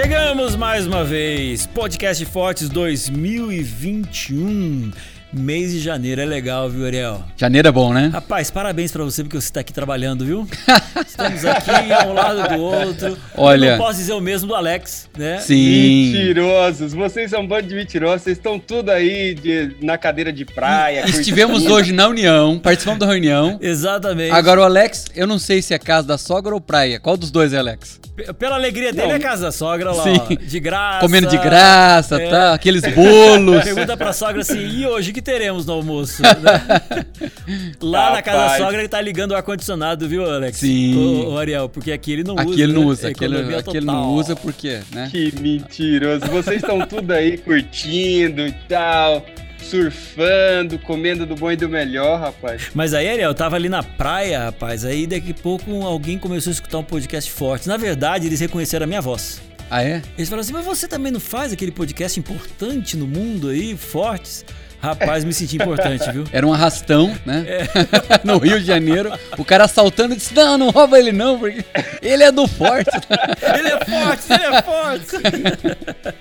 Chegamos mais uma vez, Podcast Fortes 2021. Mês de janeiro é legal, viu, Ariel? Janeiro é bom, né? Rapaz, parabéns pra você porque você tá aqui trabalhando, viu? Estamos aqui ao lado do outro. Olha. Eu não posso dizer o mesmo do Alex, né? Sim. Mentirosos, vocês são um bando de mentirosos, vocês estão tudo aí de- na cadeira de praia. Estivemos curtindo. hoje na União, participamos da reunião. Exatamente. Agora o Alex, eu não sei se é casa da sogra ou praia. Qual dos dois é, Alex? Pela alegria dele Não. é casa da sogra lá, Sim. ó, de graça. Comendo de graça, é. tá? Aqueles bolos. Pergunta pra sogra assim, e hoje o que teremos no almoço? Lá na casa da Rapaz. sogra ele tá ligando o ar-condicionado, viu, Alex? Sim. Ô, ô, Ariel, porque aqui ele não usa. Aqui ele não né? usa, aqui ele, aqui ele não usa porque, né? Que mentiroso, vocês estão tudo aí curtindo e tal, surfando, comendo do bom e do melhor, rapaz. Mas aí, Ariel, eu tava ali na praia, rapaz. Aí daqui a pouco alguém começou a escutar um podcast forte. Na verdade, eles reconheceram a minha voz. Ah, é? Eles falaram assim, mas você também não faz aquele podcast importante no mundo aí, fortes? Rapaz, me senti importante, viu? Era um arrastão, né? É. no Rio de Janeiro. O cara assaltando e disse: Não, não rouba ele não, porque ele é do forte. Ele é forte, ele é forte.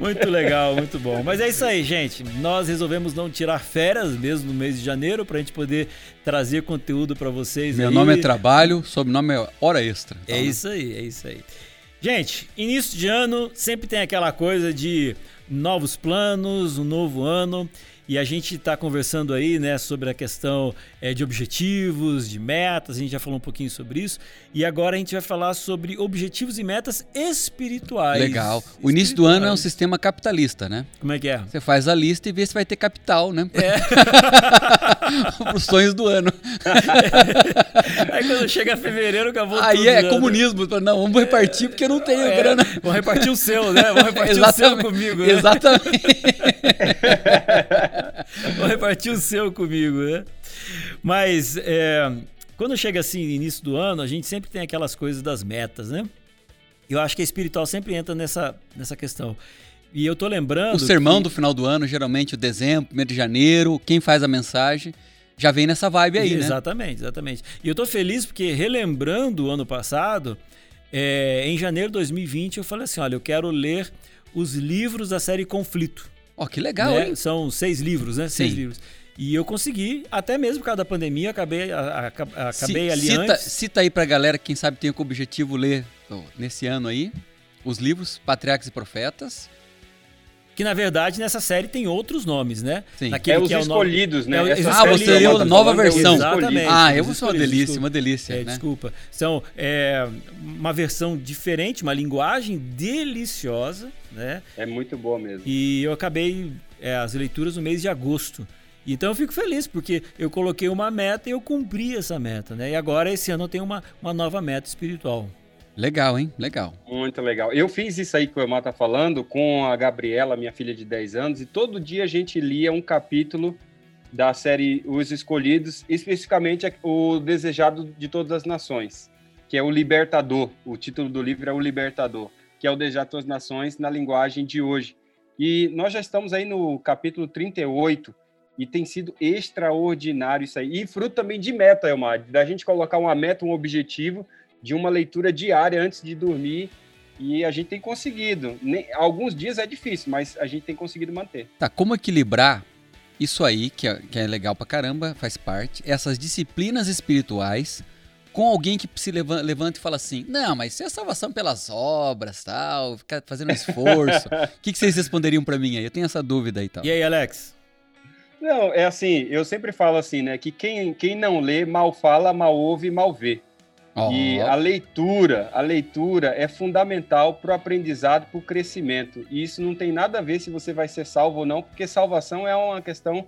Muito legal, muito bom. Mas é isso aí, gente. Nós resolvemos não tirar férias mesmo no mês de janeiro pra gente poder trazer conteúdo pra vocês. Meu aí. nome é Trabalho, sobrenome é Hora Extra. É Então, né? isso aí, é isso aí. Gente, início de ano sempre tem aquela coisa de novos planos, um novo ano. E a gente está conversando aí, né, sobre a questão eh, de objetivos, de metas. A gente já falou um pouquinho sobre isso. E agora a gente vai falar sobre objetivos e metas espirituais. Legal. O início do ano é um Espirituais. sistema capitalista, né? Como é que é? Você faz a lista e vê se vai ter capital, né? É. Para os sonhos do ano. Aí quando chega fevereiro, acabou Aí tudo. é né? comunismo. Não, vamos repartir porque eu não tenho É, grana. Vão repartir o seu, né? Vão repartir o seu comigo, né? Exatamente. Vou repartir o seu comigo, né? Mas é, quando chega assim, início do ano, a gente sempre tem aquelas coisas das metas, né? Eu acho que a espiritual sempre entra nessa, nessa questão. E eu tô lembrando. O sermão que- do final do ano, geralmente o dezembro, 1 de janeiro, quem faz a mensagem, já vem nessa vibe aí, né? Exatamente, exatamente. E eu tô feliz porque, relembrando o ano passado, é, em janeiro de 2020, eu falei assim: olha, eu quero ler os livros da série Conflito. Ó, que legal, né? hein? São seis livros, né? Seis Sim. livros. E eu consegui, até mesmo por causa da pandemia, acabei, a- a- acabei ali cita, antes. cita aí pra galera, quem sabe tem como objetivo ler nesse ano aí, os livros Patriarcas e Profetas. Que na verdade nessa série tem outros nomes, né? Sim. Naquele é os que o nome- escolhidos, né? É o- Ah, você a leu tá nova é versão. Exatamente. Ah, eu ser uma delícia, desculpa. uma delícia, É, né? desculpa. São é, uma versão diferente, uma linguagem deliciosa, né? É muito boa mesmo. E eu acabei é, as leituras no mês de agosto. Então eu fico feliz, porque eu coloquei uma meta e eu cumpri essa meta, né? E agora esse ano eu tenho uma, uma nova meta espiritual. Legal, hein? Legal. Muito legal. Eu fiz isso aí que o Emar tá falando com a Gabriela, minha filha de 10 anos, e todo dia a gente lia um capítulo da série Os Escolhidos, especificamente o Desejado de Todas as Nações, que é o Libertador. O título do livro é O Libertador, que é o Desejado de Todas as Nações na linguagem de hoje. E nós já estamos aí no capítulo 38 e tem sido extraordinário isso aí. E fruto também de meta, Elmar, da gente colocar uma meta, um objetivo de uma leitura diária antes de dormir e a gente tem conseguido. Nem- alguns dias é difícil, mas a gente tem conseguido manter. Tá, como equilibrar isso aí, que é, que é legal pra caramba, faz parte, essas disciplinas espirituais, com alguém que se leva- levanta e fala assim: não, mas isso é salvação pelas obras, tal, ficar fazendo esforço. O que, que vocês responderiam pra mim aí? Eu tenho essa dúvida aí, tal. E aí, Alex? Não, é assim, eu sempre falo assim, né, que quem, quem não lê, mal fala, mal ouve, mal vê. E a leitura, a leitura é fundamental para o aprendizado, para o crescimento. E isso não tem nada a ver se você vai ser salvo ou não, porque salvação é uma questão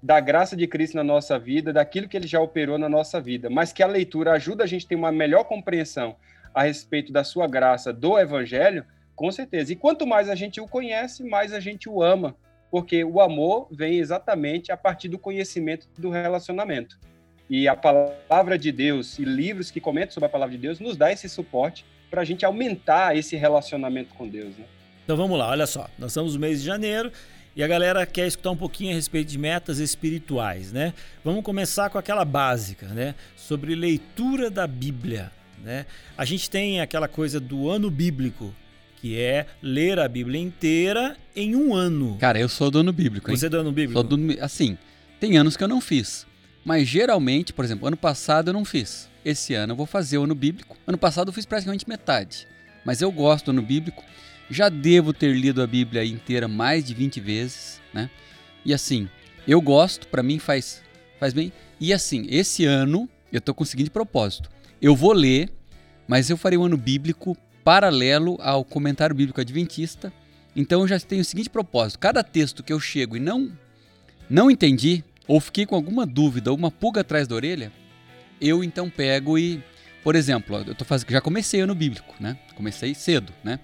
da graça de Cristo na nossa vida, daquilo que ele já operou na nossa vida. Mas que a leitura ajuda a gente a ter uma melhor compreensão a respeito da sua graça, do evangelho, com certeza. E quanto mais a gente o conhece, mais a gente o ama, porque o amor vem exatamente a partir do conhecimento do relacionamento. E a palavra de Deus e livros que comentam sobre a palavra de Deus nos dá esse suporte para a gente aumentar esse relacionamento com Deus. Né? Então vamos lá, olha só. Nós estamos no mês de janeiro e a galera quer escutar um pouquinho a respeito de metas espirituais, né? Vamos começar com aquela básica, né? Sobre leitura da Bíblia, né? A gente tem aquela coisa do ano bíblico, que é ler a Bíblia inteira em um ano. Cara, eu sou dono bíblico, hein? Você é dono bíblico? Sou dono, assim, tem anos que eu não fiz. Mas geralmente, por exemplo, ano passado eu não fiz. Esse ano eu vou fazer o ano bíblico. Ano passado eu fiz praticamente metade. Mas eu gosto do ano bíblico. Já devo ter lido a Bíblia inteira mais de 20 vezes, né? E assim, eu gosto, para mim faz, faz bem. E assim, esse ano eu tô com o seguinte propósito. Eu vou ler, mas eu farei um ano bíblico paralelo ao comentário bíblico adventista. Então eu já tenho o seguinte propósito: cada texto que eu chego e não não entendi ou fiquei com alguma dúvida, uma pulga atrás da orelha, eu então pego e, por exemplo, eu tô fazendo, já comecei ano bíblico, né? Comecei cedo, né?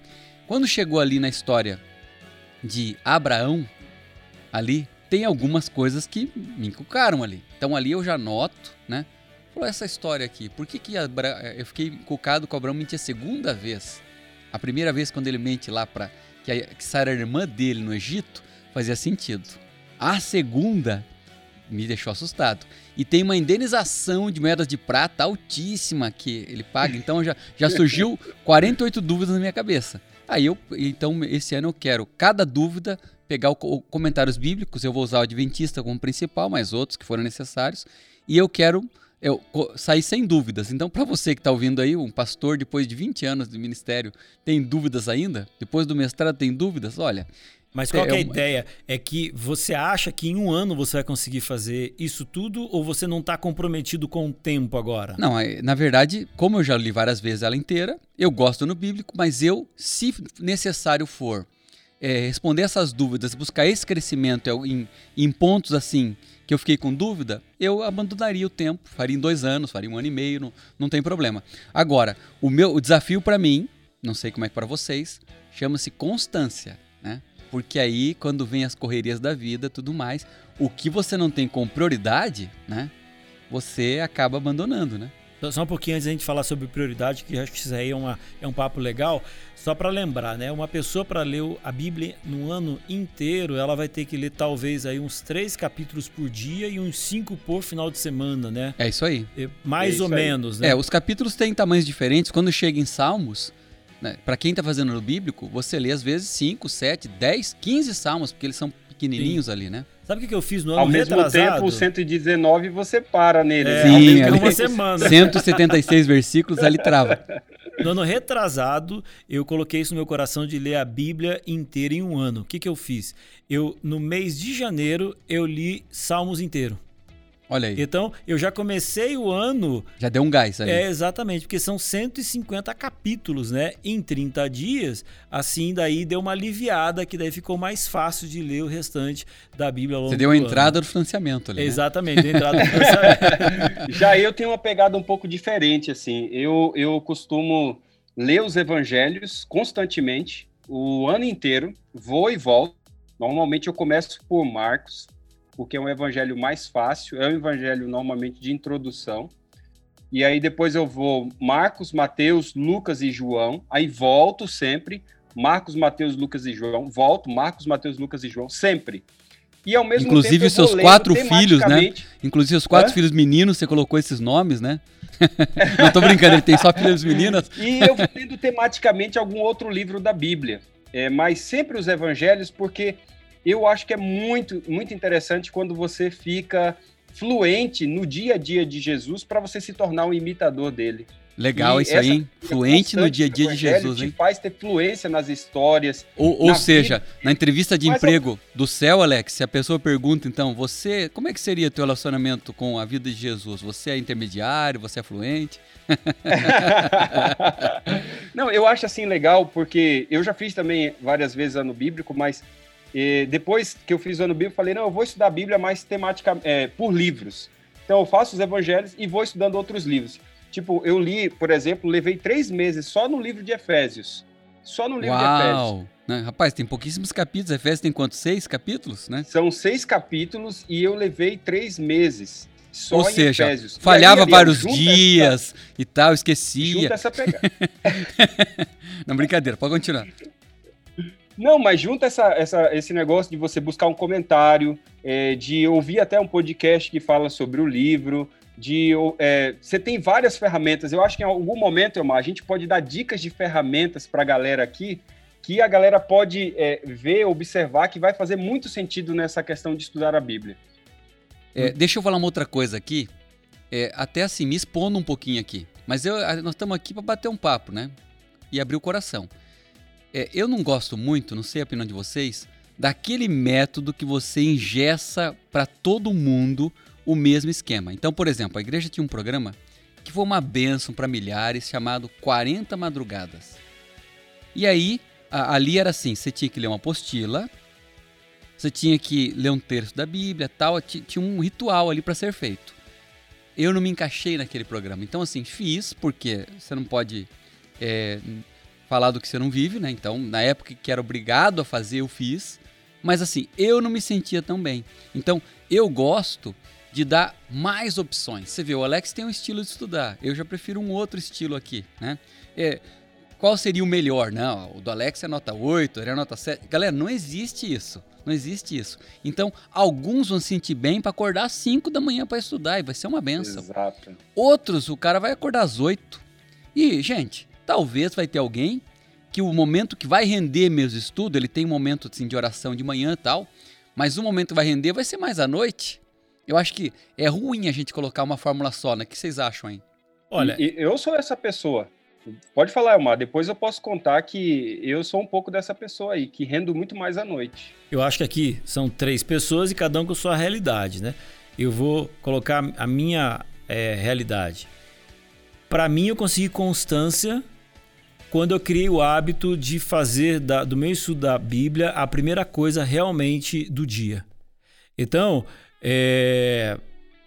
Quando chegou ali na história de Abraão, ali tem algumas coisas que me encucaram ali. Então ali eu já noto, né? Falou essa história aqui. Por que, que Abra... eu fiquei encucado com Abraão mentir a segunda vez? A primeira vez quando ele mente lá para que, a... que Sara era irmã dele no Egito, fazia sentido. A segunda me deixou assustado. E tem uma indenização de moedas de prata altíssima que ele paga, então já, já surgiu 48 dúvidas na minha cabeça. Aí eu, então esse ano eu quero cada dúvida pegar o, o comentários bíblicos, eu vou usar o Adventista como principal, mas outros que forem necessários, e eu quero eu sair sem dúvidas. Então, para você que está ouvindo aí, um pastor depois de 20 anos de ministério, tem dúvidas ainda? Depois do mestrado tem dúvidas? Olha. Mas qual é, é a ideia? É que você acha que em um ano você vai conseguir fazer isso tudo ou você não está comprometido com o tempo agora? Não, na verdade, como eu já li várias vezes ela inteira, eu gosto no bíblico, mas eu, se necessário for, é, responder essas dúvidas, buscar esse crescimento em, em pontos assim que eu fiquei com dúvida, eu abandonaria o tempo, faria em dois anos, faria um ano e meio, não, não tem problema. Agora, o meu o desafio para mim, não sei como é para vocês, chama-se constância, né? Porque aí, quando vem as correrias da vida, tudo mais, o que você não tem com prioridade, né? Você acaba abandonando, né? Só um pouquinho antes da gente falar sobre prioridade, que acho que isso aí é, uma, é um papo legal. Só para lembrar, né? Uma pessoa para ler a Bíblia no ano inteiro, ela vai ter que ler talvez aí uns três capítulos por dia e uns cinco por final de semana, né? É isso aí. Mais é ou menos, né? É, os capítulos têm tamanhos diferentes. Quando chega em Salmos, né, para quem está fazendo no bíblico, você lê às vezes 5, 7, 10, 15 salmos, porque eles são pequenininhos Sim. ali, né? Sabe o que eu fiz no ano Ao mesmo retrasado? tempo, o 119 você para nele. É, Sim, ali, uma semana. 176 versículos ali trava. No ano retrasado, eu coloquei isso no meu coração de ler a Bíblia inteira em um ano. O que, que eu fiz? Eu, no mês de janeiro, eu li Salmos inteiro. Olha aí. Então, eu já comecei o ano. Já deu um gás aí. É, exatamente, porque são 150 capítulos, né? Em 30 dias. Assim, daí deu uma aliviada, que daí ficou mais fácil de ler o restante da Bíblia ao longo Você deu a entrada do financiamento ali. Né? Exatamente, deu a entrada do financiamento. já eu tenho uma pegada um pouco diferente, assim. Eu, eu costumo ler os evangelhos constantemente, o ano inteiro, vou e volto. Normalmente eu começo por Marcos, porque é um evangelho mais fácil, é um evangelho normalmente de introdução. E aí depois eu vou Marcos, Mateus, Lucas e João, aí volto sempre, Marcos, Mateus, Lucas e João, volto Marcos, Mateus, Lucas e João, sempre. E ao mesmo Inclusive tempo, seus quatro filhos, né? Inclusive os quatro Hã? filhos meninos, você colocou esses nomes, né? Não tô brincando, ele tem só filhos meninas. e eu vou lendo tematicamente algum outro livro da Bíblia. É, mas sempre os evangelhos, porque eu acho que é muito, muito interessante quando você fica fluente no dia a dia de Jesus para você se tornar um imitador dele. Legal e isso aí, hein? Fluente no dia a dia de Jesus, hein? faz ter fluência nas histórias. Ou, ou seja, vida. na entrevista de emprego do céu, Alex, se a pessoa pergunta, então, você, como é que seria teu relacionamento com a vida de Jesus? Você é intermediário, você é fluente? Não, eu acho assim legal, porque eu já fiz também várias vezes ano bíblico, mas e depois que eu fiz o ano bíblico, falei, não, eu vou estudar a Bíblia mais temática, é, por livros. Então eu faço os evangelhos e vou estudando outros livros. Tipo, eu li, por exemplo, levei três meses só no livro de Efésios. Só no livro Uau. de Efésios. Né? Rapaz, tem pouquíssimos capítulos. Efésios tem quantos? Seis capítulos, né? São seis capítulos e eu levei três meses. Só Ou seja, Efésios. falhava aí, vários dias essa... e tal, esquecia. Junta essa pegada. Não, brincadeira, pode continuar. Não, mas junta essa, essa, esse negócio de você buscar um comentário, é, de ouvir até um podcast que fala sobre o livro, de é, você tem várias ferramentas. Eu acho que em algum momento, Elmar, a gente pode dar dicas de ferramentas para a galera aqui que a galera pode é, ver, observar, que vai fazer muito sentido nessa questão de estudar a Bíblia. É, deixa eu falar uma outra coisa aqui, é, até assim, me expondo um pouquinho aqui. Mas eu, nós estamos aqui para bater um papo, né? E abrir o coração. É, eu não gosto muito, não sei a opinião de vocês, daquele método que você ingessa para todo mundo o mesmo esquema. Então, por exemplo, a igreja tinha um programa que foi uma bênção para milhares chamado 40 Madrugadas. E aí, a, ali era assim: você tinha que ler uma apostila, você tinha que ler um terço da Bíblia, tal, tinha um ritual ali para ser feito. Eu não me encaixei naquele programa. Então, assim, fiz, porque você não pode é, falar do que você não vive, né? Então, na época que era obrigado a fazer, eu fiz. Mas, assim, eu não me sentia tão bem. Então, eu gosto de dar mais opções. Você vê, o Alex tem um estilo de estudar, eu já prefiro um outro estilo aqui, né? É, qual seria o melhor? Não, o do Alex é nota 8, ele é nota 7. Galera, não existe isso. Não existe isso. Então, alguns vão se sentir bem para acordar às 5 da manhã para estudar e vai ser uma benção. Exato. Outros, o cara vai acordar às 8. E, gente, talvez vai ter alguém que o momento que vai render meus estudos, ele tem um momento assim, de oração de manhã e tal, mas o momento que vai render vai ser mais à noite. Eu acho que é ruim a gente colocar uma fórmula só, né? O que vocês acham, hein? Olha, eu sou essa pessoa. Pode falar, Elmar. Depois eu posso contar que eu sou um pouco dessa pessoa aí, que rendo muito mais à noite. Eu acho que aqui são três pessoas e cada um com sua realidade, né? Eu vou colocar a minha é, realidade. Para mim, eu consegui constância quando eu criei o hábito de fazer da, do meu estudo da Bíblia a primeira coisa realmente do dia. Então, é,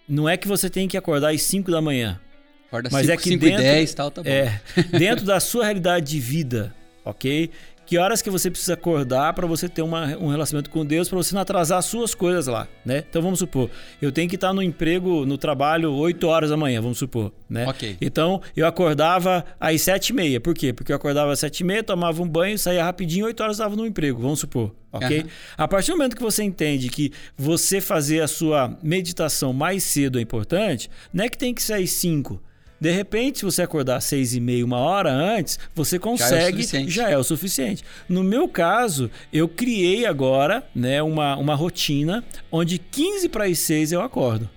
não é que você tem que acordar às 5 da manhã. Acorda Mas 5, é que 5 dentro, e 10 tal, tá bom. É, dentro da sua realidade de vida, ok? Que horas que você precisa acordar para você ter uma, um relacionamento com Deus, para você não atrasar as suas coisas lá, né? Então vamos supor, eu tenho que estar no emprego, no trabalho 8 horas da manhã, vamos supor, né? Ok. Então eu acordava às 7 e meia. Por quê? Porque eu acordava às 7 e meia, tomava um banho, saía rapidinho, 8 horas estava no emprego, vamos supor, ok? Uhum. A partir do momento que você entende que você fazer a sua meditação mais cedo é importante, não é que tem que ser às 5 de repente, se você acordar seis e meia, uma hora antes, você consegue, já é, já é, o suficiente. No meu caso, eu criei agora né, uma, uma rotina onde 15 para as 6 eu acordo.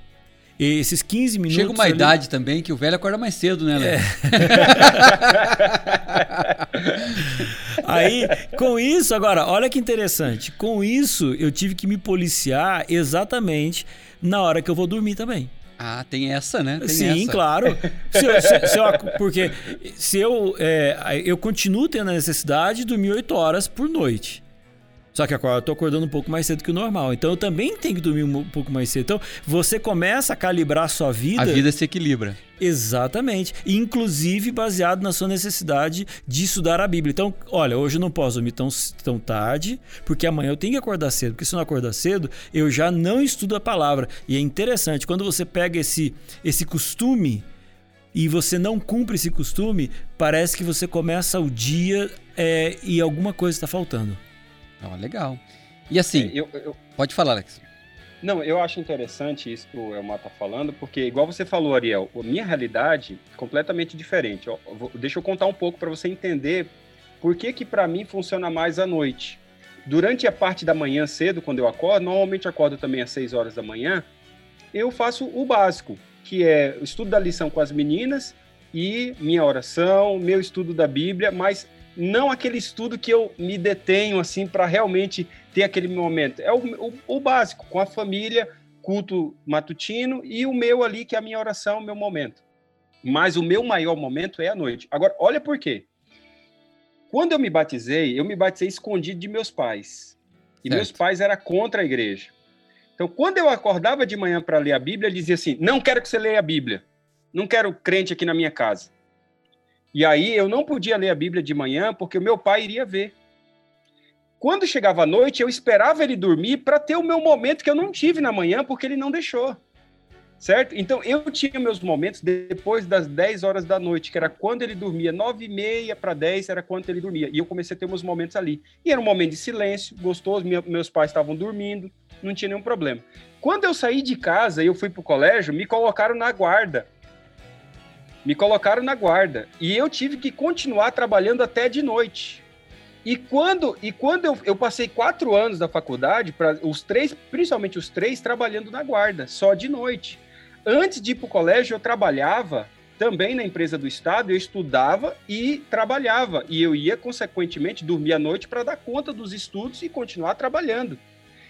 E esses 15 minutos. Chega uma ali... idade também que o velho acorda mais cedo, né, Léo? É. Aí, com isso, agora, olha que interessante. Com isso, eu tive que me policiar exatamente na hora que eu vou dormir também. Ah, tem essa, né? Tem Sim, essa. claro. Se eu, se, se eu, porque se eu, é, eu continuo tendo a necessidade de dormir 8 horas por noite. Só que agora eu tô acordando um pouco mais cedo que o normal. Então eu também tenho que dormir um pouco mais cedo. Então você começa a calibrar a sua vida. A vida se equilibra. Exatamente. Inclusive baseado na sua necessidade de estudar a Bíblia. Então, olha, hoje eu não posso dormir tão, tão tarde, porque amanhã eu tenho que acordar cedo. Porque se eu não acordar cedo, eu já não estudo a palavra. E é interessante, quando você pega esse, esse costume e você não cumpre esse costume, parece que você começa o dia é, e alguma coisa está faltando. Oh, legal. E assim, é, eu, eu... pode falar, Alex. Não, eu acho interessante isso que o Elmar tá falando, porque igual você falou, Ariel, a minha realidade é completamente diferente. deixa eu contar um pouco para você entender por que que para mim funciona mais à noite. Durante a parte da manhã cedo, quando eu acordo, normalmente acordo também às 6 horas da manhã, eu faço o básico, que é o estudo da lição com as meninas e minha oração, meu estudo da Bíblia, mas não aquele estudo que eu me detenho assim para realmente ter aquele momento. É o, o, o, básico, com a família, culto matutino e o meu ali, que é a minha oração, o meu momento. Mas o meu maior momento é a noite. Agora, olha por quê. Quando eu me batizei, eu me batizei escondido de meus pais. E certo. meus pais eram contra a igreja. Então, quando eu acordava de manhã para ler a Bíblia, dizia assim: Não quero que você leia a Bíblia. Não quero crente aqui na minha casa. E aí eu não podia ler a Bíblia de manhã porque o meu pai iria ver. Quando chegava a noite, eu esperava ele dormir para ter o meu momento que eu não tive na manhã porque ele não deixou. Certo? Então eu tinha meus momentos depois das 10 horas da noite, que era quando ele dormia, 9 e meia para 10 era quando ele dormia. E eu comecei a ter meus momentos ali. E era um momento de silêncio, gostoso, meus pais estavam dormindo, não tinha nenhum problema. Quando eu saí de casa e eu fui para o colégio, me colocaram na guarda me colocaram na guarda e eu tive que continuar trabalhando até de noite. E quando, e quando eu, eu passei quatro anos da faculdade, para os três, principalmente os três, trabalhando na guarda, só de noite. Antes de ir para o colégio, eu trabalhava também na empresa do Estado, eu estudava e trabalhava. E eu ia, consequentemente, dormir à noite para dar conta dos estudos e continuar trabalhando.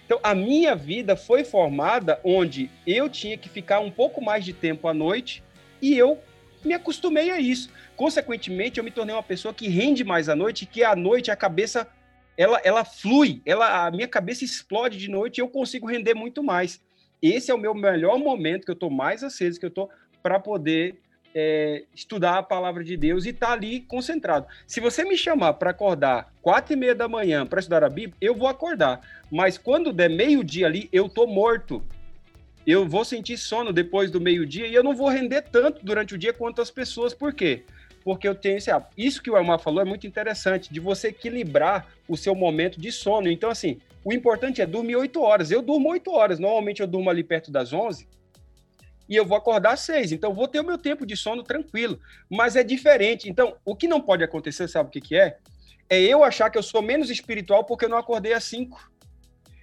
Então, a minha vida foi formada onde eu tinha que ficar um pouco mais de tempo à noite e eu me acostumei a isso. Consequentemente, eu me tornei uma pessoa que rende mais à noite, que à noite a cabeça ela, ela flui, ela, a minha cabeça explode de noite e eu consigo render muito mais. Esse é o meu melhor momento, que eu estou mais aceso, que eu estou para poder é, estudar a palavra de Deus e estar tá ali concentrado. Se você me chamar para acordar quatro e meia da manhã para estudar a Bíblia, eu vou acordar. Mas quando der meio-dia ali, eu tô morto eu vou sentir sono depois do meio-dia e eu não vou render tanto durante o dia quanto as pessoas. Por quê? Porque eu tenho esse hábito. Isso que o Elmar falou é muito interessante, de você equilibrar o seu momento de sono. Então, assim, o importante é dormir 8 horas. Eu durmo 8 horas. Normalmente eu durmo ali perto das 11 e eu vou acordar às 6. Então, vou ter o meu tempo de sono tranquilo. Mas é diferente. Então, o que não pode acontecer, sabe o que, que é? É eu achar que eu sou menos espiritual porque eu não acordei às 5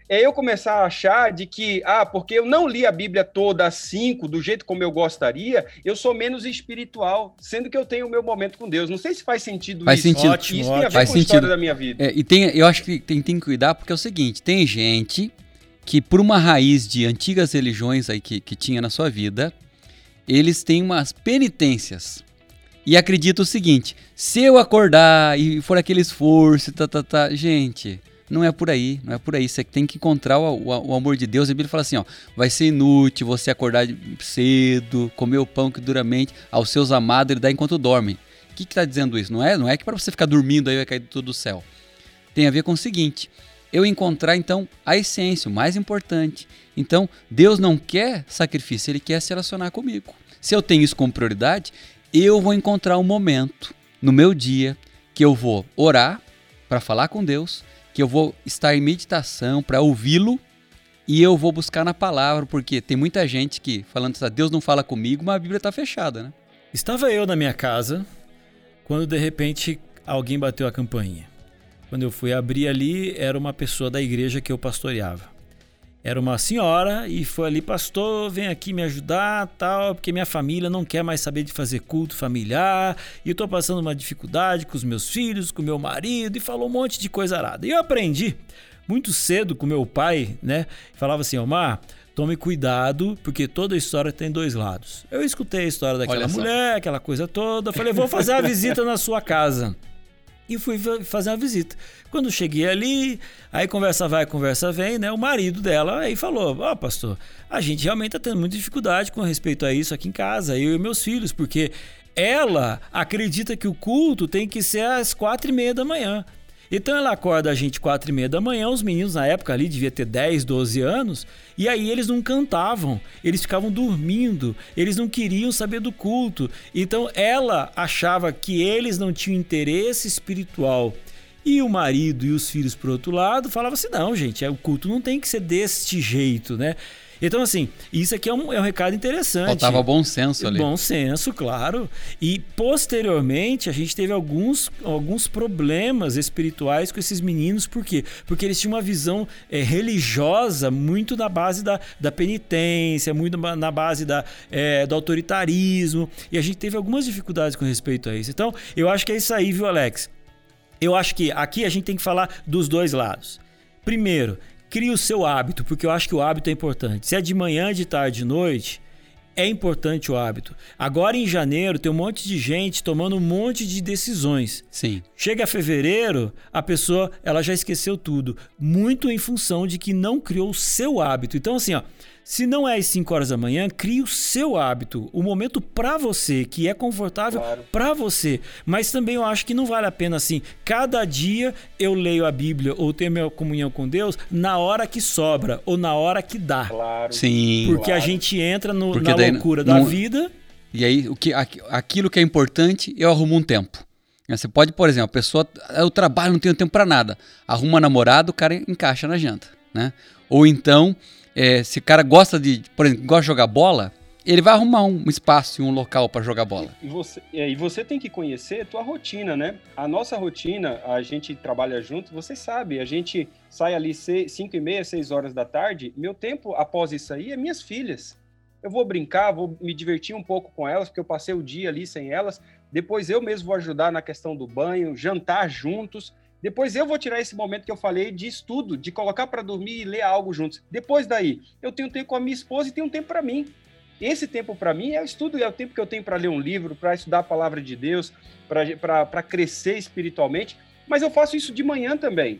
é eu começar a achar de que, ah, porque eu não li a Bíblia toda às cinco, do jeito como eu gostaria, eu sou menos espiritual, sendo que eu tenho o meu momento com Deus. Não sei se faz sentido faz isso. Sentido. Ótimo, isso ótimo. tem a ver faz com a sentido. história da minha vida. É, e tem, eu acho que tem, tem que cuidar, porque é o seguinte, tem gente que por uma raiz de antigas religiões aí que, que tinha na sua vida, eles têm umas penitências. E acredita o seguinte, se eu acordar e for aquele esforço, tá, tá, tá, gente... Não é por aí, não é por aí. Você tem que encontrar o, o, o amor de Deus. A Bíblia fala assim: ó, vai ser inútil você acordar cedo, comer o pão que duramente aos seus amados ele dá enquanto dorme. O que está dizendo isso? Não é, não é que para você ficar dormindo aí vai cair tudo do céu. Tem a ver com o seguinte: eu encontrar então a essência, o mais importante. Então, Deus não quer sacrifício, ele quer se relacionar comigo. Se eu tenho isso como prioridade, eu vou encontrar um momento no meu dia que eu vou orar para falar com Deus que eu vou estar em meditação para ouvi-lo e eu vou buscar na palavra, porque tem muita gente que falando assim, Deus não fala comigo, mas a Bíblia está fechada, né? Estava eu na minha casa quando de repente alguém bateu a campainha. Quando eu fui abrir ali, era uma pessoa da igreja que eu pastoreava era uma senhora e foi ali, pastor, vem aqui me ajudar, tal, porque minha família não quer mais saber de fazer culto familiar e eu tô passando uma dificuldade com os meus filhos, com meu marido e falou um monte de coisa arada. E eu aprendi muito cedo com meu pai, né? Falava assim, Omar, tome cuidado, porque toda história tem dois lados. Eu escutei a história daquela mulher, aquela coisa toda, falei, vou fazer a visita na sua casa e fui fazer uma visita. Quando cheguei ali, aí conversa vai, conversa vem, né? O marido dela aí falou: Ó, oh, pastor, a gente realmente tá tendo muita dificuldade com respeito a isso aqui em casa, eu e meus filhos, porque ela acredita que o culto tem que ser às quatro e meia da manhã. Então ela acorda a gente quatro e meia da manhã, os meninos na época ali devia ter 10, 12 anos, e aí eles não cantavam, eles ficavam dormindo, eles não queriam saber do culto. Então ela achava que eles não tinham interesse espiritual. E o marido e os filhos, por outro lado, falavam assim: não, gente, o culto não tem que ser deste jeito, né? Então, assim, isso aqui é um, é um recado interessante. Faltava bom senso ali. Bom senso, claro. E posteriormente a gente teve alguns, alguns problemas espirituais com esses meninos, por quê? Porque eles tinham uma visão é, religiosa muito na base da, da penitência, muito na base da, é, do autoritarismo. E a gente teve algumas dificuldades com respeito a isso. Então, eu acho que é isso aí, viu, Alex? Eu acho que aqui a gente tem que falar dos dois lados. Primeiro, crie o seu hábito, porque eu acho que o hábito é importante. Se é de manhã, de tarde, de noite, é importante o hábito. Agora em janeiro tem um monte de gente tomando um monte de decisões. Sim. Chega fevereiro, a pessoa ela já esqueceu tudo, muito em função de que não criou o seu hábito. Então assim, ó, se não é às 5 horas da manhã, crie o seu hábito, o momento para você, que é confortável claro. para você. Mas também eu acho que não vale a pena assim, cada dia eu leio a Bíblia ou tenho minha comunhão com Deus na hora que sobra ou na hora que dá. Claro. Sim. Porque claro. a gente entra no, na loucura não, da vida. E aí, o que, aquilo que é importante, eu arrumo um tempo. Você pode, por exemplo, a pessoa, eu trabalho, não tenho tempo para nada. Arruma namorado, o cara encaixa na janta, né? Ou então, é, se o cara gosta de, por exemplo, gosta de jogar bola, ele vai arrumar um espaço e um local para jogar bola. E você, é, e você tem que conhecer a tua rotina, né? A nossa rotina, a gente trabalha junto, você sabe, a gente sai ali 5 e meia, 6 horas da tarde, meu tempo após isso aí é minhas filhas. Eu vou brincar, vou me divertir um pouco com elas, porque eu passei o dia ali sem elas. Depois eu mesmo vou ajudar na questão do banho, jantar juntos. Depois eu vou tirar esse momento que eu falei de estudo, de colocar para dormir e ler algo juntos. Depois daí, eu tenho tempo com a minha esposa e tenho tempo para mim. Esse tempo para mim é o estudo, é o tempo que eu tenho para ler um livro, para estudar a palavra de Deus, para crescer espiritualmente. Mas eu faço isso de manhã também.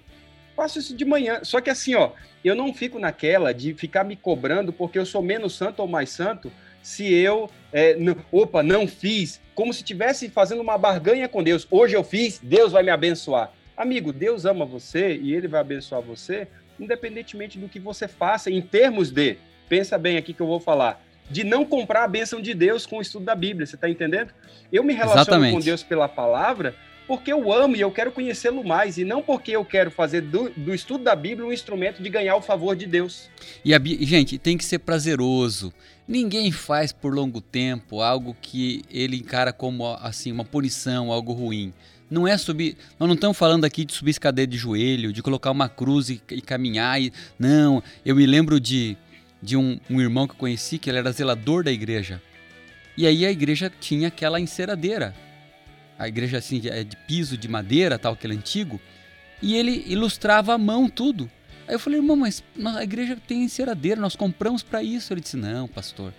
Faço isso de manhã. Só que assim, ó, eu não fico naquela de ficar me cobrando porque eu sou menos santo ou mais santo se eu, é, opa, não fiz, como se estivesse fazendo uma barganha com Deus. Hoje eu fiz, Deus vai me abençoar. Amigo, Deus ama você e ele vai abençoar você, independentemente do que você faça, em termos de, pensa bem aqui que eu vou falar, de não comprar a bênção de Deus com o estudo da Bíblia, você está entendendo? Eu me relaciono Exatamente. com Deus pela palavra porque eu amo e eu quero conhecê-lo mais, e não porque eu quero fazer do, do, estudo da Bíblia um instrumento de ganhar o favor de Deus. E, a, gente, tem que ser prazeroso. Ninguém faz por longo tempo algo que ele encara como assim uma punição, algo ruim. Não é subir. Nós não estamos falando aqui de subir escadeira de joelho, de colocar uma cruz e, e caminhar. E, não, eu me lembro de de um, um irmão que eu conheci, que ele era zelador da igreja. E aí a igreja tinha aquela enceradeira. A igreja assim, é de piso de madeira, tal, aquele antigo. E ele ilustrava à mão tudo. Aí eu falei, irmão, mas a igreja tem enceradeira, nós compramos para isso. Ele disse, não, pastor,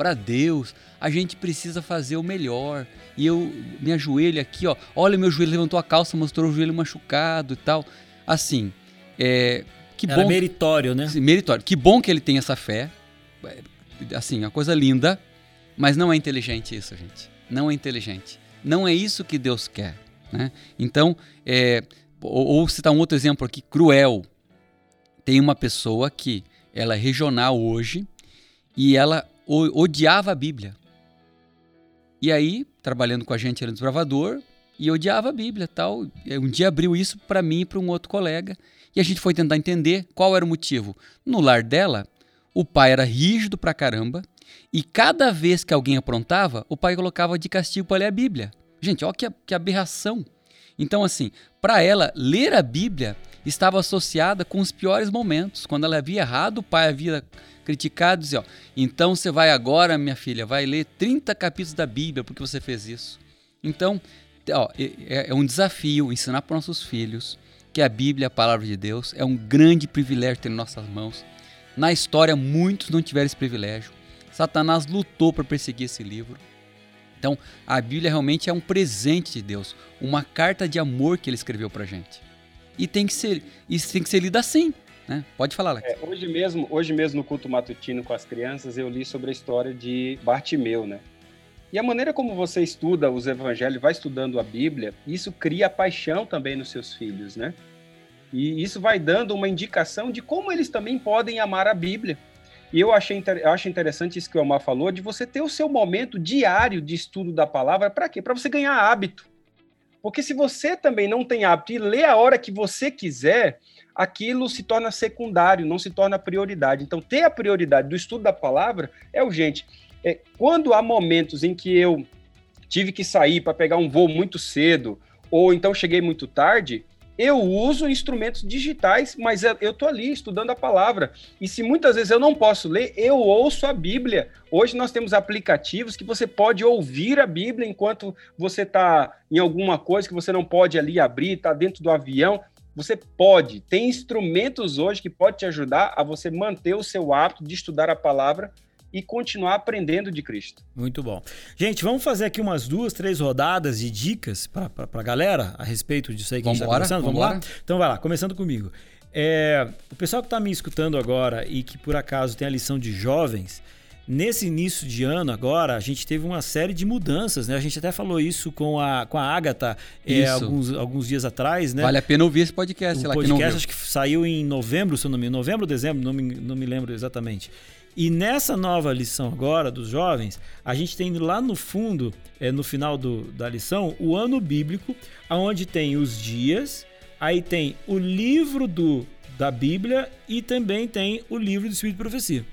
para Deus a gente precisa fazer o melhor. E eu me ajoelho aqui, ó, olha meu joelho, levantou a calça, mostrou o joelho machucado e tal. Assim, é, que Era bom, meritório, né? Meritório. Que bom que ele tem essa fé. Assim, uma coisa linda, mas não é inteligente isso, gente. Não é inteligente. Não é isso que Deus quer. Né? Então, é, ou, ou citar um outro exemplo aqui, cruel. Tem uma pessoa que ela é regional hoje e ela odiava a Bíblia. E aí, trabalhando com a gente no Desbravador, e odiava a Bíblia tal. Um dia abriu isso para mim e para um outro colega e a gente foi tentar entender qual era o motivo. No lar dela, o pai era rígido pra caramba e cada vez que alguém aprontava, o pai colocava de castigo para ler a Bíblia. Gente, olha que, que aberração. Então, assim, para ela, ler a Bíblia estava associada com os piores momentos. Quando ela havia errado, o pai havia criticado, dizia, ó, então você vai agora, minha filha, vai ler 30 capítulos da Bíblia porque você fez isso. Então, ó, é, é um desafio ensinar para nossos filhos que a Bíblia, a palavra de Deus, é um grande privilégio ter em nossas mãos. Na história, muitos não tiveram esse privilégio. Satanás lutou para perseguir esse livro. Então, a Bíblia realmente é um presente de Deus, uma carta de amor que ele escreveu para gente. E tem que ser, isso tem que ser lido assim. Né? Pode falar, Alex. É, hoje mesmo, hoje mesmo no culto matutino com as crianças, eu li sobre a história de Bartimeu, né? E a maneira como você estuda os evangelhos, vai estudando a Bíblia, isso cria paixão também nos seus filhos, né? E isso vai dando uma indicação de como eles também podem amar a Bíblia. E eu achei eu acho interessante isso que o Omar falou, de você ter o seu momento diário de estudo da palavra, para quê? Para você ganhar hábito. Porque se você também não tem hábito e lê a hora que você quiser, aquilo se torna secundário, não se torna prioridade. Então, ter a prioridade do estudo da palavra é urgente é, quando há momentos em que eu tive que sair para pegar um voo muito cedo, ou então cheguei muito tarde, eu uso instrumentos digitais, mas eu estou ali estudando a palavra. E se muitas vezes eu não posso ler, eu ouço a Bíblia. Hoje nós temos aplicativos que você pode ouvir a Bíblia enquanto você está em alguma coisa que você não pode ali abrir, está dentro do avião. Você pode, tem instrumentos hoje que pode te ajudar a você manter o seu hábito de estudar a palavra e continuar aprendendo de Cristo. Muito bom. Gente, vamos fazer aqui umas duas, três rodadas de dicas para a galera a respeito disso aí que vamos a gente está conversando. Vamos lá? Então vai lá, começando comigo. É, o pessoal que está me escutando agora e que por acaso tem a lição de jovens, nesse início de ano agora, a gente teve uma série de mudanças, né? A gente até falou isso com a, com a Agatha é, alguns, alguns dias atrás, né? Vale a pena ouvir esse podcast. O lá, podcast acho que saiu em novembro, se eu não me engano, novembro ou dezembro, não me, não me lembro exatamente. E nessa nova lição agora dos jovens, a gente tem lá no fundo, é, no final do, da lição, o ano bíblico, onde tem os dias, aí tem o livro do, da Bíblia e também tem o livro do Espírito de Profecia.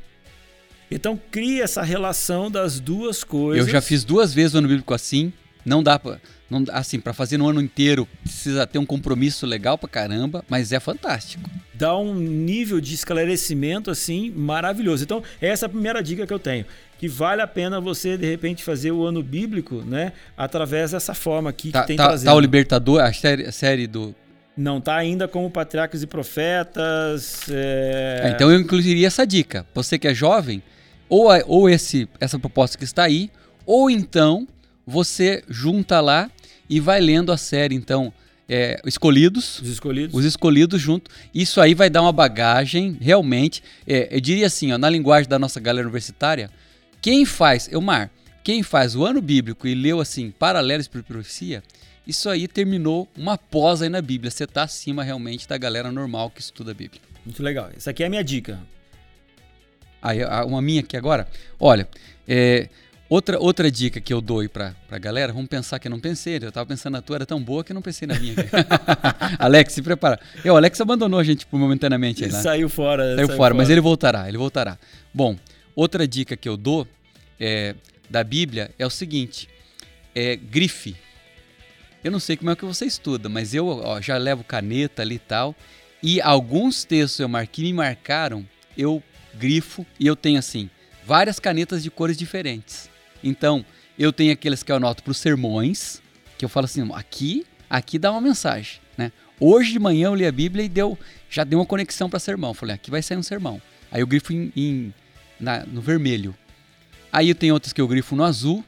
Então cria essa relação das duas coisas. Eu já fiz duas vezes o ano bíblico assim. Não dá pra. Não, assim, para fazer no ano inteiro precisa ter um compromisso legal pra caramba, mas é fantástico. Dá um nível de esclarecimento assim maravilhoso. Então, essa é a primeira dica que eu tenho, que vale a pena você de repente fazer o ano bíblico, né, através dessa forma aqui tá, que tem tá, trazendo. Tá o Libertador, a série, a série do não tá ainda como Patriarcas e Profetas. É... É, então eu incluiria essa dica. Você que é jovem, ou, ou esse, essa proposta que está aí, ou então você junta lá e vai lendo a série, então, é, Escolhidos. Os Escolhidos. Os Escolhidos junto. Isso aí vai dar uma bagagem, realmente. É, eu diria assim, ó, na linguagem da nossa galera universitária, quem faz, Elmar, quem faz o ano bíblico e leu assim, paralelos por profecia, isso aí terminou uma pós aí na Bíblia. Você está acima realmente da galera normal que estuda a Bíblia. Muito legal. Essa aqui é a minha dica. Aí, uma minha aqui agora. Olha, é, Outra, outra dica que eu dou aí pra, galera, vamos pensar que eu não pensei, eu tava pensando na tua, era tão boa que eu não pensei na minha. Alex, se prepara. Eu, o Alex abandonou a gente por momentaneamente. Aí, né? Saiu fora. Saiu, saiu fora, fora, mas ele voltará, ele voltará. Bom, outra dica que eu dou é, da Bíblia é o seguinte, é grife. Eu não sei como é que você estuda, mas eu ó, já levo caneta ali e tal, e alguns textos eu marquei, me marcaram, eu grifo e eu tenho assim, várias canetas de cores diferentes. Então, eu tenho aqueles que eu anoto para os sermões, que eu falo assim, aqui, aqui dá uma mensagem, né? Hoje de manhã eu li a Bíblia e deu, já deu uma conexão para sermão. Falei, aqui vai sair um sermão. Aí eu grifo em, em na, no vermelho. Aí eu tenho outros que eu grifo no azul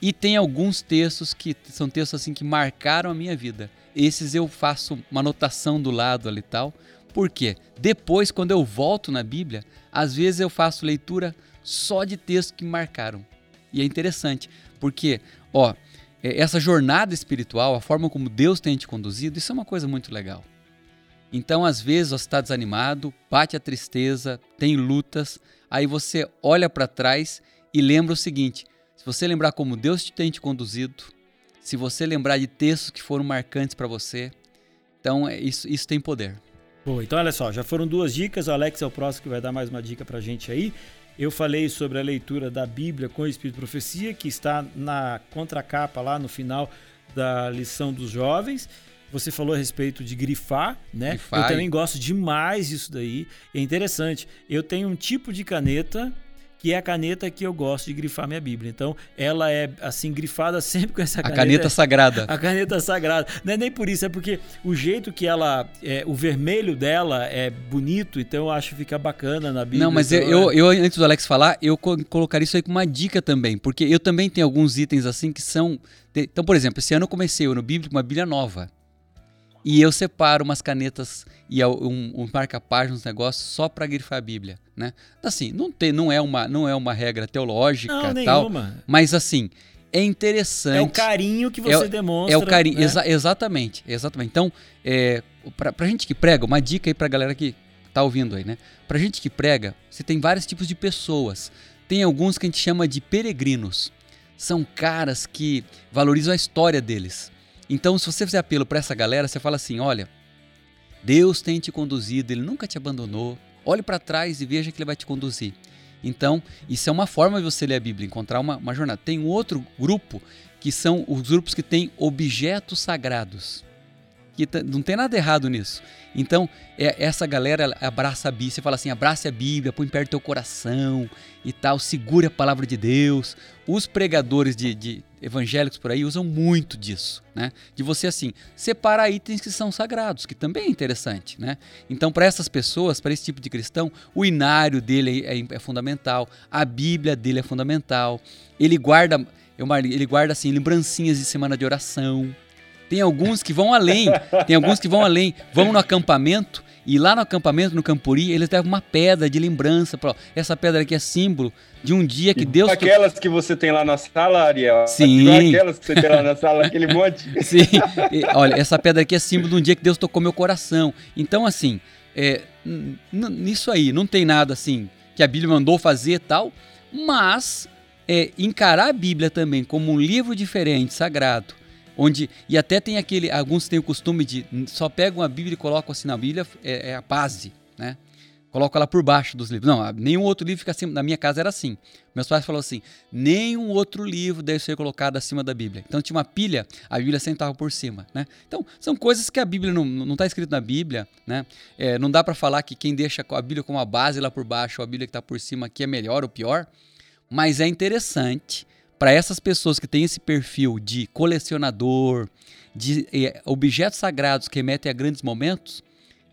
e tem alguns textos que são textos assim que marcaram a minha vida. Esses eu faço uma anotação do lado ali e tal. Por quê? Depois, quando eu volto na Bíblia, às vezes eu faço leitura só de textos que marcaram. E é interessante, porque, ó, é, essa jornada espiritual, a forma como Deus tem te conduzido, isso é uma coisa muito legal. Então, às vezes, você está desanimado, bate a tristeza, tem lutas, aí você olha para trás e lembra o seguinte: se você lembrar como Deus te tem te conduzido, se você lembrar de textos que foram marcantes para você, então é, isso, isso tem poder. Bom, então olha só, já foram duas dicas. O Alex é o próximo que vai dar mais uma dica para gente aí. Eu falei sobre a leitura da Bíblia com o Espírito de Profecia, que está na contracapa lá no final da lição dos jovens. Você falou a respeito de grifar, né? Grifar. Eu também gosto demais disso daí. É interessante. Eu tenho um tipo de caneta que é a caneta que eu gosto de grifar minha Bíblia. Então, ela é assim grifada sempre com essa caneta. A caneta sagrada. A caneta sagrada. Não é nem por isso, é porque o jeito que ela, é, o vermelho dela é bonito, então eu acho que fica bacana na Bíblia. Não, mas então, eu, é... eu, antes do Alex falar, eu colocaria isso aí como uma dica também, porque eu também tenho alguns itens assim que são. Então, por exemplo, esse ano eu comecei o ano bíblico uma Bíblia nova. E eu separo umas canetas e um, um marca-páginas, um negócio só para grifar a Bíblia, né? Assim, não, tem, não, é uma, não é uma regra teológica não, tal, nenhuma. mas assim, é interessante. É o carinho que você é, demonstra. É o carinho, né? exa exatamente, exatamente. Então, é, pra, pra gente que prega, uma dica aí pra galera que tá ouvindo aí, né? Pra gente que prega, você tem vários tipos de pessoas. Tem alguns que a gente chama de peregrinos. São caras que valorizam a história deles. Então, se você fizer apelo para essa galera, você fala assim: olha, Deus tem te conduzido, Ele nunca te abandonou. Olhe para trás e veja que Ele vai te conduzir. Então, isso é uma forma de você ler a Bíblia, encontrar uma, uma jornada. Tem um outro grupo que são os grupos que têm objetos sagrados. Que não tem nada errado nisso. Então, é, essa galera abraça a Bíblia. Você fala assim: abraça a Bíblia, põe perto do teu coração e tal, segure a palavra de Deus. Os pregadores de, de evangélicos por aí usam muito disso, né? De você, assim, separar itens que são sagrados, que também é interessante, né? Então, para essas pessoas, para esse tipo de cristão, o inário dele é, é, fundamental, a Bíblia dele é fundamental. Ele guarda, ele guarda, assim, lembrancinhas de semana de oração tem alguns que vão além, tem alguns que vão além, vão no acampamento e lá no acampamento, no Campuri, eles levam uma pedra de lembrança. Pra, essa pedra aqui é símbolo de um dia que Deus. Aquelas que você tem lá na sala, Ariel. Sim. Aquelas que você tem lá na sala, aquele monte. Sim. E, olha, essa pedra aqui é símbolo de um dia que Deus tocou meu coração. Então, assim, é, nisso aí, não tem nada assim que a Bíblia mandou fazer tal, mas é, encarar a Bíblia também como um livro diferente, sagrado, onde e até tem aquele alguns têm o costume de só pegam a Bíblia e colocam assim na Bíblia é, é a base, né? Coloco ela por baixo dos livros. Não, nenhum outro livro fica acima. Na minha casa era assim. Meus pais falaram assim: nenhum outro livro deve ser colocado acima da Bíblia. Então tinha uma pilha, a Bíblia sentava por cima. Né? Então são coisas que a Bíblia não está escrito na Bíblia. Né? É, não dá para falar que quem deixa a Bíblia como a base lá por baixo, ou a Bíblia que está por cima aqui é melhor ou pior. Mas é interessante para essas pessoas que têm esse perfil de colecionador, de é, objetos sagrados que remetem a grandes momentos,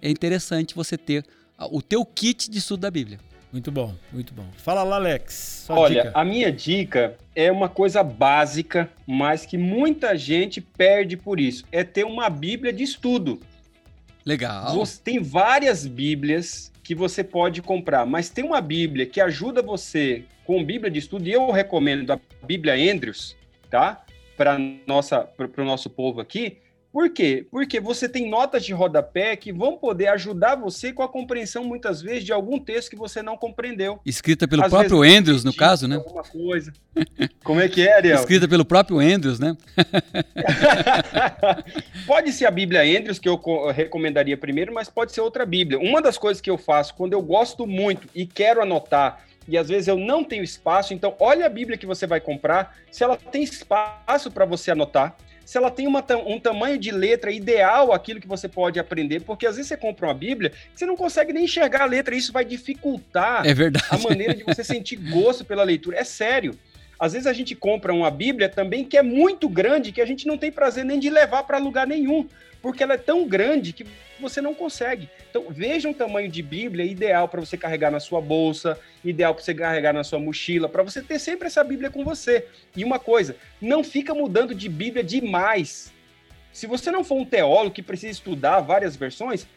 é interessante você ter o teu kit de estudo da Bíblia. Muito bom, muito bom. Fala lá, Alex. Olha, dica. a minha dica é uma coisa básica, mas que muita gente perde por isso. É ter uma Bíblia de estudo. Legal. Você, tem várias Bíblias que você pode comprar, mas tem uma Bíblia que ajuda você com Bíblia de estudo, e eu recomendo a Bíblia Andrews, tá? Para o nosso povo aqui, por quê? Porque você tem notas de rodapé que vão poder ajudar você com a compreensão, muitas vezes, de algum texto que você não compreendeu. Escrita pelo Às próprio vezes, Andrews, no caso, né? Alguma coisa. Como é que é, Ariel? Escrita pelo próprio Andrews, né? pode ser a Bíblia Andrews, que eu recomendaria primeiro, mas pode ser outra Bíblia. Uma das coisas que eu faço quando eu gosto muito e quero anotar e às vezes eu não tenho espaço, então olha a Bíblia que você vai comprar, se ela tem espaço para você anotar, se ela tem uma, um tamanho de letra ideal aquilo que você pode aprender, porque às vezes você compra uma Bíblia você não consegue nem enxergar a letra, isso vai dificultar é a maneira de você sentir gosto pela leitura. É sério. Às vezes a gente compra uma Bíblia também que é muito grande, que a gente não tem prazer nem de levar para lugar nenhum, porque ela é tão grande que você não consegue. Então, veja um tamanho de Bíblia ideal para você carregar na sua bolsa, ideal para você carregar na sua mochila, para você ter sempre essa Bíblia com você. E uma coisa, não fica mudando de Bíblia demais. Se você não for um teólogo que precisa estudar várias versões,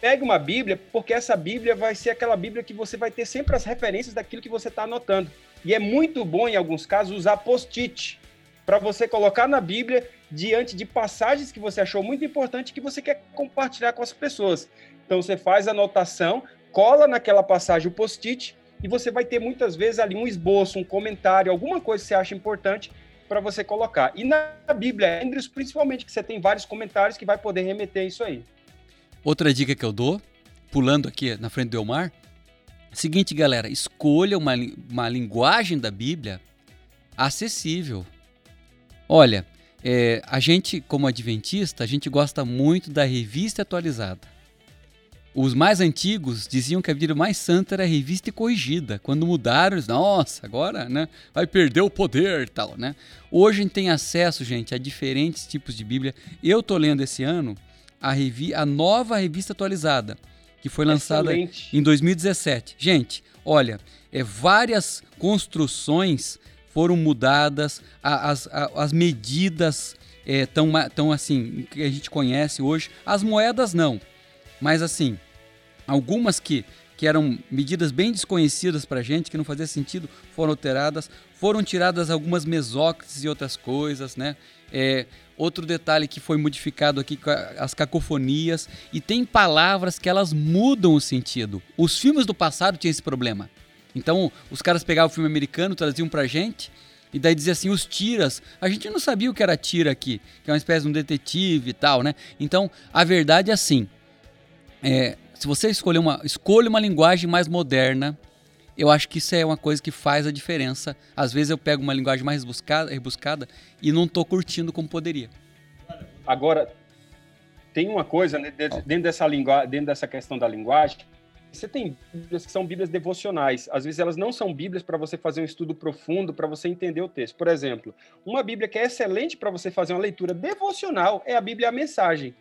pegue uma Bíblia, porque essa Bíblia vai ser aquela Bíblia que você vai ter sempre as referências daquilo que você está anotando. E é muito bom, em alguns casos, usar post-it para você colocar na Bíblia diante de passagens que você achou muito importante que você quer compartilhar com as pessoas. Então você faz a anotação, cola naquela passagem o post-it e você vai ter muitas vezes ali um esboço, um comentário, alguma coisa que você acha importante para você colocar. E na Bíblia, Andrews, principalmente, que você tem vários comentários que vai poder remeter isso aí. Outra dica que eu dou, pulando aqui na frente do Elmar, seguinte, galera, escolha uma, uma linguagem da Bíblia acessível. Olha, é, a gente, como adventista, a gente gosta muito da revista atualizada. Os mais antigos diziam que a Bíblia mais santa era a revista e corrigida. Quando mudaram, eles, nossa, agora né, vai perder o poder e tal. Né? Hoje a gente tem acesso, gente, a diferentes tipos de Bíblia. Eu tô lendo esse ano a, revi a nova revista atualizada, que foi lançada Excelente. em 2017. Gente, olha, é várias construções foram mudadas, as, as medidas é, tão assim, que a gente conhece hoje. As moedas não, mas assim, algumas que, que eram medidas bem desconhecidas para a gente, que não fazia sentido, foram alteradas. Foram tiradas algumas mesóclises e outras coisas, né? É, outro detalhe que foi modificado aqui, as cacofonias. E tem palavras que elas mudam o sentido. Os filmes do passado tinham esse problema. Então, os caras pegavam o filme americano, traziam pra gente, e daí dizia assim, os tiras. A gente não sabia o que era tira aqui, que é uma espécie de um detetive e tal, né? Então, a verdade é assim. É, se você escolher uma, escolha uma linguagem mais moderna, eu acho que isso é uma coisa que faz a diferença. Às vezes eu pego uma linguagem mais rebuscada, rebuscada e não estou curtindo como poderia. Agora, tem uma coisa né, dentro, dessa linguagem, dentro dessa questão da linguagem, você tem Bíblias que são Bíblias devocionais. Às vezes elas não são Bíblias para você fazer um estudo profundo, para você entender o texto. Por exemplo, uma Bíblia que é excelente para você fazer uma leitura devocional é a Bíblia a Mensagem.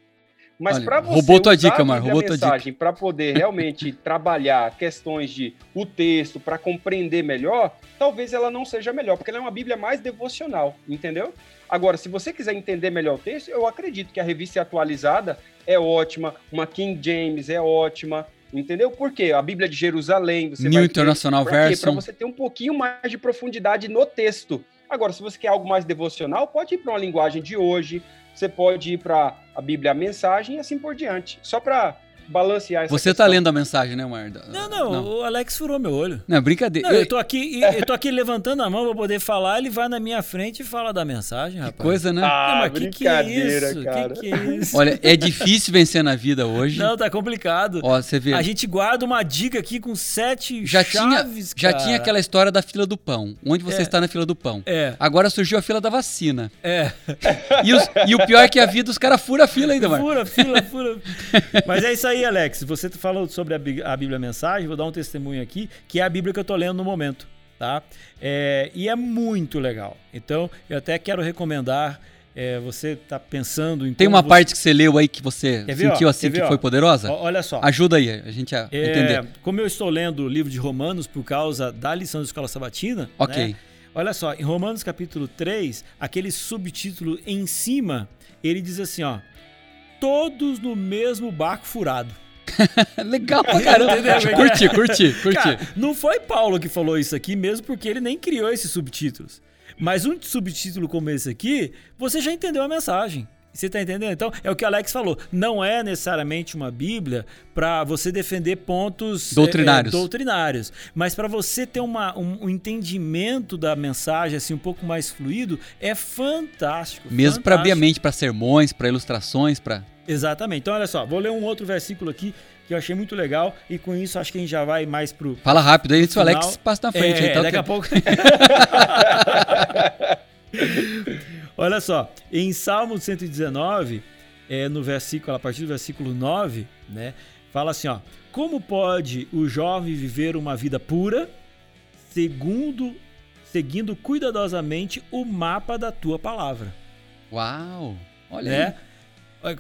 Mas para você roubou tua dica, Mar, roubou tua mensagem para poder realmente trabalhar questões de o texto, para compreender melhor, talvez ela não seja melhor, porque ela é uma Bíblia mais devocional, entendeu? Agora, se você quiser entender melhor o texto, eu acredito que a revista atualizada é ótima, uma King James é ótima, Entendeu? Por quê? A Bíblia de Jerusalém, você New International Version. Para você ter um pouquinho mais de profundidade no texto. Agora, se você quer algo mais devocional, pode ir para uma linguagem de hoje, você pode ir para a Bíblia a Mensagem e assim por diante. Só para balancear essa Você tá questão. lendo a mensagem, né, Marda? Não, não, o Alex furou meu olho. Não, brincadeira. Não, Eu- eu tô aqui, eu tô aqui levantando a mão pra poder falar, ele vai na minha frente e fala da mensagem, rapaz. Coisa, né? Não, Ah, mas que que é brincadeira, isso? cara. Que que é isso? Olha, é difícil vencer na vida hoje. Não, tá complicado. Ó, você vê. A gente guarda uma dica aqui com sete já tinha, chaves, já cara. tinha aquela história da fila do pão. Onde você É. está na fila do pão? É, Agora surgiu a fila da vacina. é. E, os- e o pior é que a vida, os caras furam a fila ainda, mano. Fura, fila, fura. Mas é isso aí, Alex. Você falou sobre a, Bí- a Bíblia Mensagem, vou dar um testemunho aqui, que é a Bíblia que eu tô lendo no momento, tá? É, e é muito legal. Então, eu até quero recomendar, é, você tá pensando em Tem uma você- parte que você leu aí que você ver, ó? sentiu assim Quer ver, que ó? foi poderosa? Ó, Olha só. Ajuda aí a gente a É, entender. como eu estou lendo o livro de Romanos por causa da lição da escola sabatina, Ok. né? Olha só, em Romanos capítulo 3, aquele subtítulo em cima, ele diz assim, ó: Todos no mesmo barco furado. Legal pra caramba. Curti, curti, curti. Cara, não foi Paulo que falou isso aqui mesmo, porque ele nem criou esses subtítulos. Mas um subtítulo como esse aqui, você já entendeu a mensagem. Você tá entendendo? Então, é o que o Alex falou. Não é necessariamente uma Bíblia para você defender pontos Doutrinários. é, é, doutrinários. Mas para você ter uma, um, um entendimento da mensagem assim um pouco mais fluido, é fantástico. Mesmo para abrir a fantástico. mente para sermões, para ilustrações, para Exatamente. Então, olha só, vou ler um outro versículo aqui que eu achei muito legal e com isso acho que a gente já vai mais pro, Fala rápido aí, se o Alex passa na frente. é, então daqui a pouco. Olha só, em Salmo 119, é, no versículo, a partir do versículo 9, né, fala assim, ó: Como pode o jovem viver uma vida pura, segundo seguindo cuidadosamente o mapa da tua palavra, Uau! Olha né? aí.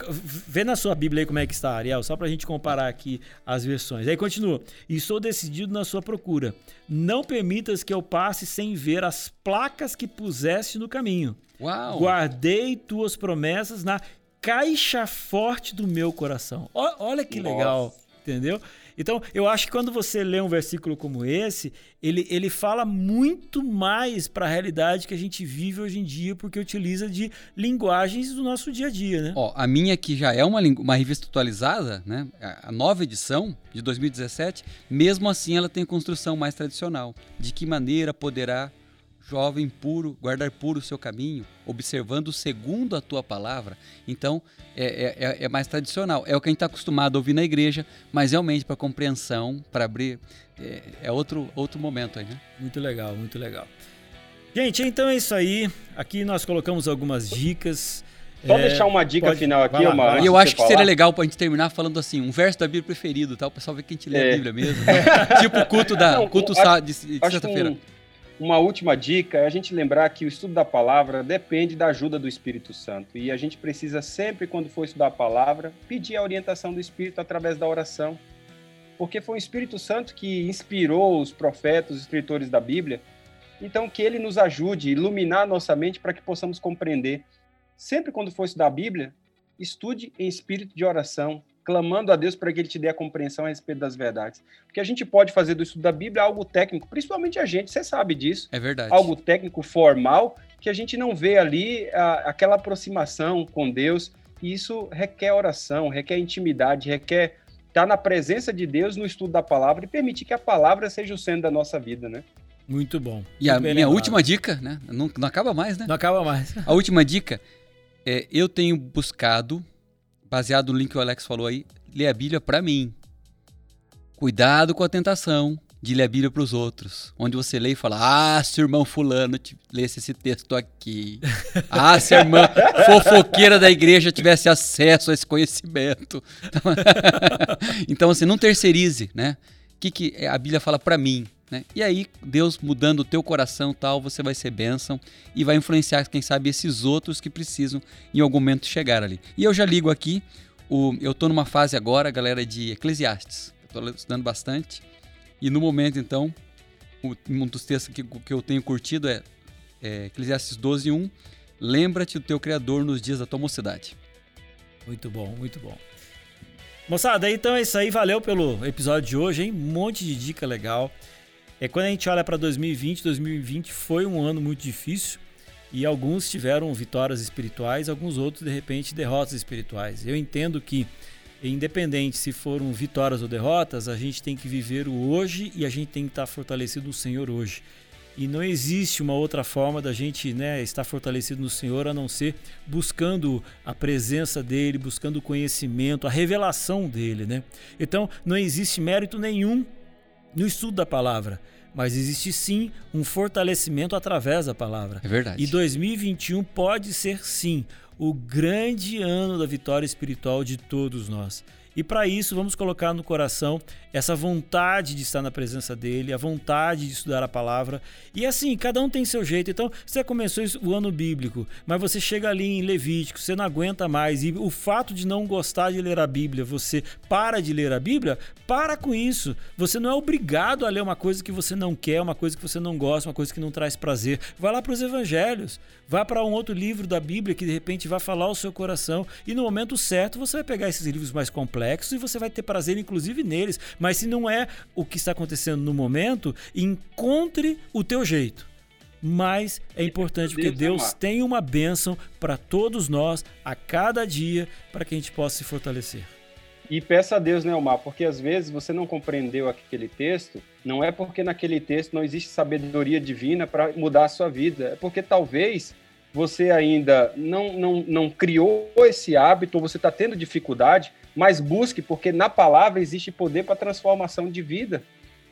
Vê na sua Bíblia aí como é que está, Ariel, só pra gente comparar aqui as versões. Aí continua. E estou decidido na sua procura. Não permitas que eu passe sem ver as placas que puseste no caminho. Uau! Guardei tuas promessas na caixa forte do meu coração. Olha que Nossa. legal, entendeu? Então, eu acho que quando você lê um versículo como esse, ele, ele fala muito mais para a realidade que a gente vive hoje em dia, porque utiliza de linguagens do nosso dia a dia, né? Ó, a minha que já é uma, uma revista atualizada, né? A a nova edição de 2017, mesmo assim ela tem construção mais tradicional. De que maneira poderá jovem puro guardar puro o seu caminho, observando segundo a tua palavra? Então é, é- é- é mais tradicional. É o que a gente está acostumado a ouvir na igreja, mas realmente para compreensão, para abrir, é, é outro outro momento aí, né? Muito legal, muito legal. Gente, então é isso aí. Aqui nós colocamos algumas dicas. Só É, deixar uma dica pode- final aqui, lá, antes E eu acho que seria falar. legal pra gente terminar falando assim, um verso da Bíblia preferido, tá? O pessoal vê que a gente lê É. a Bíblia mesmo. tipo o culto da Não, culto acho- de, de sexta-feira. um- uma última dica é a gente lembrar que o estudo da palavra depende da ajuda do Espírito Santo. E a gente precisa sempre, quando for estudar a palavra, pedir a orientação do Espírito através da oração. Porque foi o Espírito Santo que inspirou os profetas, os escritores da Bíblia. Então, que ele nos ajude iluminar nossa mente para que possamos compreender. Sempre quando for estudar a Bíblia, estude em espírito de oração, clamando a Deus para que ele te dê a compreensão a respeito das verdades. Porque a gente pode fazer do estudo da Bíblia algo técnico, principalmente a gente, você sabe disso, É verdade. algo técnico formal, que a gente não vê ali a- aquela aproximação com Deus. E isso requer oração, requer intimidade, requer estar na presença de Deus no estudo da palavra e permitir que a palavra seja o centro da nossa vida, né? Muito bom. E a Muito bem minha lembrado. última dica, né? Não, não acaba mais, né? Não acaba mais. A última dica é eu tenho buscado, baseado no link que o Alex falou aí, ler a Bíblia pra mim. Cuidado com a tentação de ler a Bíblia pros outros. Onde você lê e fala: Ah, se o irmão fulano lesse esse texto aqui. Ah, se a irmã fofoqueira da igreja tivesse acesso a esse conhecimento. Então, assim, não terceirize, né? O que, que a Bíblia fala pra mim, né? E aí, Deus mudando o teu coração tal, você vai ser bênção e vai influenciar, quem sabe, esses outros que precisam em algum momento chegar ali. E eu já ligo aqui, o, eu tô numa fase agora, galera, de Eclesiastes. Tô estudando bastante. E no momento, então, o- um dos textos que, que eu tenho curtido é, é Eclesiastes 12, 1. Lembra-te do teu Criador nos dias da tua mocidade. Muito bom, muito bom. Moçada, então é isso aí. Valeu pelo episódio de hoje, hein? Um monte de dica legal. É quando a gente olha para 2020, 2020 foi um ano muito difícil e alguns tiveram vitórias espirituais, alguns outros de repente derrotas espirituais. Eu entendo que independente se foram vitórias ou derrotas, a gente tem que viver o hoje e a gente tem que estar fortalecido no Senhor hoje. E não existe uma outra forma da gente né, estar fortalecido no Senhor a não ser buscando a presença dele, buscando o conhecimento, a revelação dele. Né? Então não existe mérito nenhum no estudo da palavra, mas existe sim um fortalecimento através da palavra. É verdade. E 2021 pode ser sim o grande ano da vitória espiritual de todos nós. E para isso, vamos colocar no coração essa vontade de estar na presença dele, a vontade de estudar a palavra. E assim, cada um tem seu jeito. Então, você começou o ano bíblico, mas você chega ali em Levítico, você não aguenta mais. E o fato de não gostar de ler a Bíblia, você para de ler a Bíblia, para com isso. Você não é obrigado a ler uma coisa que você não quer, uma coisa que você não gosta, uma coisa que não traz prazer. Vai lá para os evangelhos, vá para um outro livro da Bíblia que de repente vai falar o seu coração. E no momento certo, você vai pegar esses livros mais complexos e você vai ter prazer, inclusive, neles. Mas se não é o que está acontecendo no momento, encontre o teu jeito. Mas é importante porque Deus tem uma bênção para todos nós a cada dia para que a gente possa se fortalecer. E peça a Deus, né, Omar? Porque às vezes você não compreendeu aquele texto, não é porque naquele texto não existe sabedoria divina para mudar a sua vida, é porque talvez você ainda não, não, não criou esse hábito, ou você está tendo dificuldade, mas busque, porque na palavra existe poder para transformação de vida.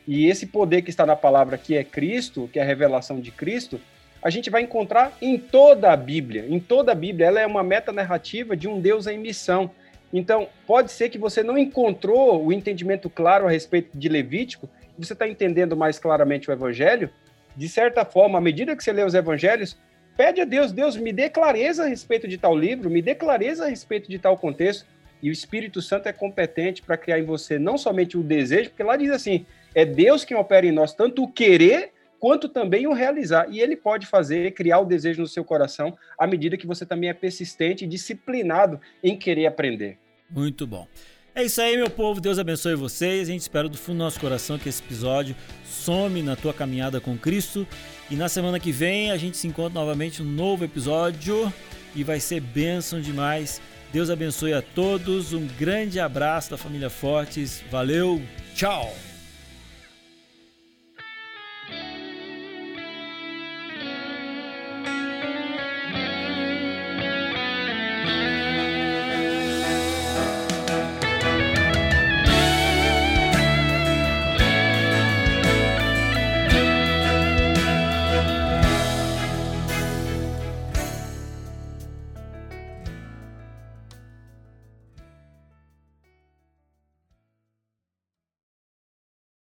E esse poder que está na palavra, que é Cristo, que é a revelação de Cristo, a gente vai encontrar em toda a Bíblia. Em toda a Bíblia, ela é uma meta-narrativa de um Deus em missão. Então, pode ser que você não encontrou o entendimento claro a respeito de Levítico, você está entendendo mais claramente o Evangelho. De certa forma, à medida que você lê os Evangelhos, pede a Deus, Deus, me dê clareza a respeito de tal livro, me dê clareza a respeito de tal contexto. E o Espírito Santo é competente para criar em você não somente o desejo, porque lá diz assim: é Deus quem opera em nós tanto o querer quanto também o realizar. E ele pode fazer, criar o desejo no seu coração, à medida que você também é persistente e disciplinado em querer aprender. Muito bom. É isso aí, meu povo. Deus abençoe vocês. A gente espera do fundo do nosso coração que esse episódio some na tua caminhada com Cristo. E na semana que vem a gente se encontra novamente um novo episódio e vai ser bênção demais. Deus abençoe a todos. Um grande abraço da família Fortes. Valeu. Tchau.